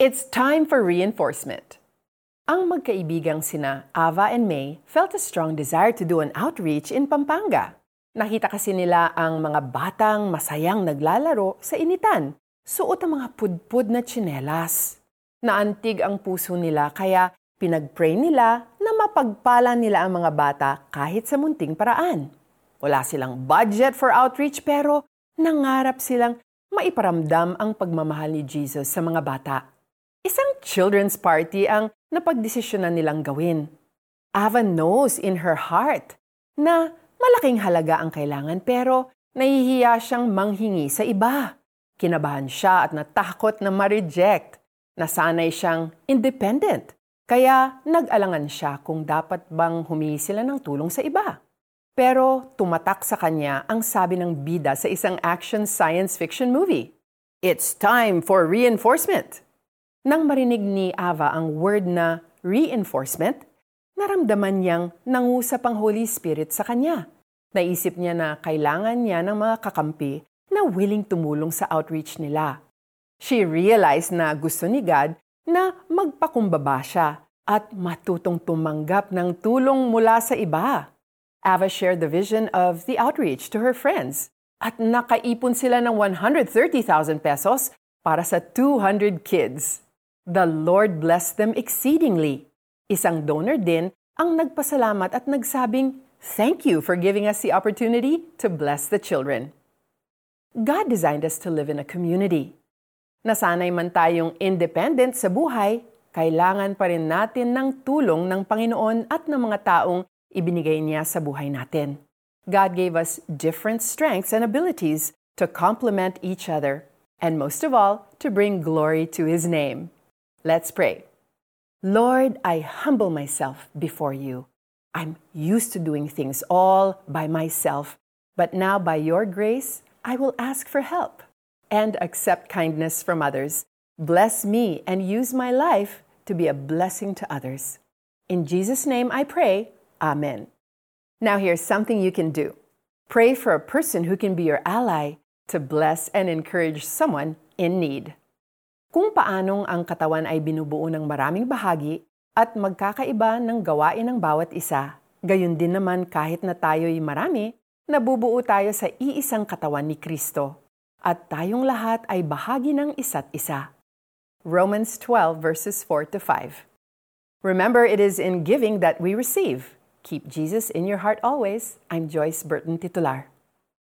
It's time for reinforcement. Ang magkaibigang sina Ava and May felt a strong desire to do an outreach in Pampanga. Nakita kasi nila ang mga batang masayang naglalaro sa initan, suot ang mga pudpud na tsinelas. Naantig ang puso nila kaya pinagpray nila na mapagpala nila ang mga bata kahit sa munting paraan. Wala silang budget for outreach pero nangarap silang maiparamdam ang pagmamahal ni Jesus sa mga bata. Isang children's party ang napagdesisyonan nilang gawin. Ava knows in her heart na malaking halaga ang kailangan pero nahihiya siyang manghingi sa iba. Kinabahan siya at natakot na ma-reject. Nasanay siyang independent. Kaya nag-alangan siya kung dapat bang humingi sila ng tulong sa iba. Pero tumatak sa kanya ang sabi ng bida sa isang action science fiction movie. It's time for reinforcement. Nang marinig ni Ava ang word na reinforcement, naramdaman niyang nangusap ang Holy Spirit sa kanya. Naisip niya na kailangan niya ng mga kakampi na willing tumulong sa outreach nila. She realized na gusto ni God na magpakumbaba siya at matutong tumanggap ng tulong mula sa iba. Ava shared the vision of the outreach to her friends at nakaipon sila ng 130,000 pesos para sa 200 kids. The Lord blessed them exceedingly. Isang donor din ang nagpasalamat at nagsabing, Thank you for giving us the opportunity to bless the children. God designed us to live in a community. Nasanay man tayong independent sa buhay, kailangan pa rin natin ng tulong ng Panginoon at ng mga taong ibinigay niya sa buhay natin. God gave us different strengths and abilities to complement each other, and most of all, to bring glory to His name. Let's pray. Lord, I humble myself before you. I'm used to doing things all by myself, but now by your grace, I will ask for help and accept kindness from others. Bless me and use my life to be a blessing to others. In Jesus' name I pray, Amen. Now here's something you can do pray for a person who can be your ally to bless and encourage someone in need. Kung paanong ang katawan ay binubuo ng maraming bahagi at magkakaiba ng gawain ng bawat isa. Gayun din naman kahit na tayo'y marami, nabubuo tayo sa iisang katawan ni Kristo at tayong lahat ay bahagi ng isa't isa. Romans 12 verses 4 to 5. Remember, it is in giving that we receive. Keep Jesus in your heart always. I'm Joyce Burton Titular.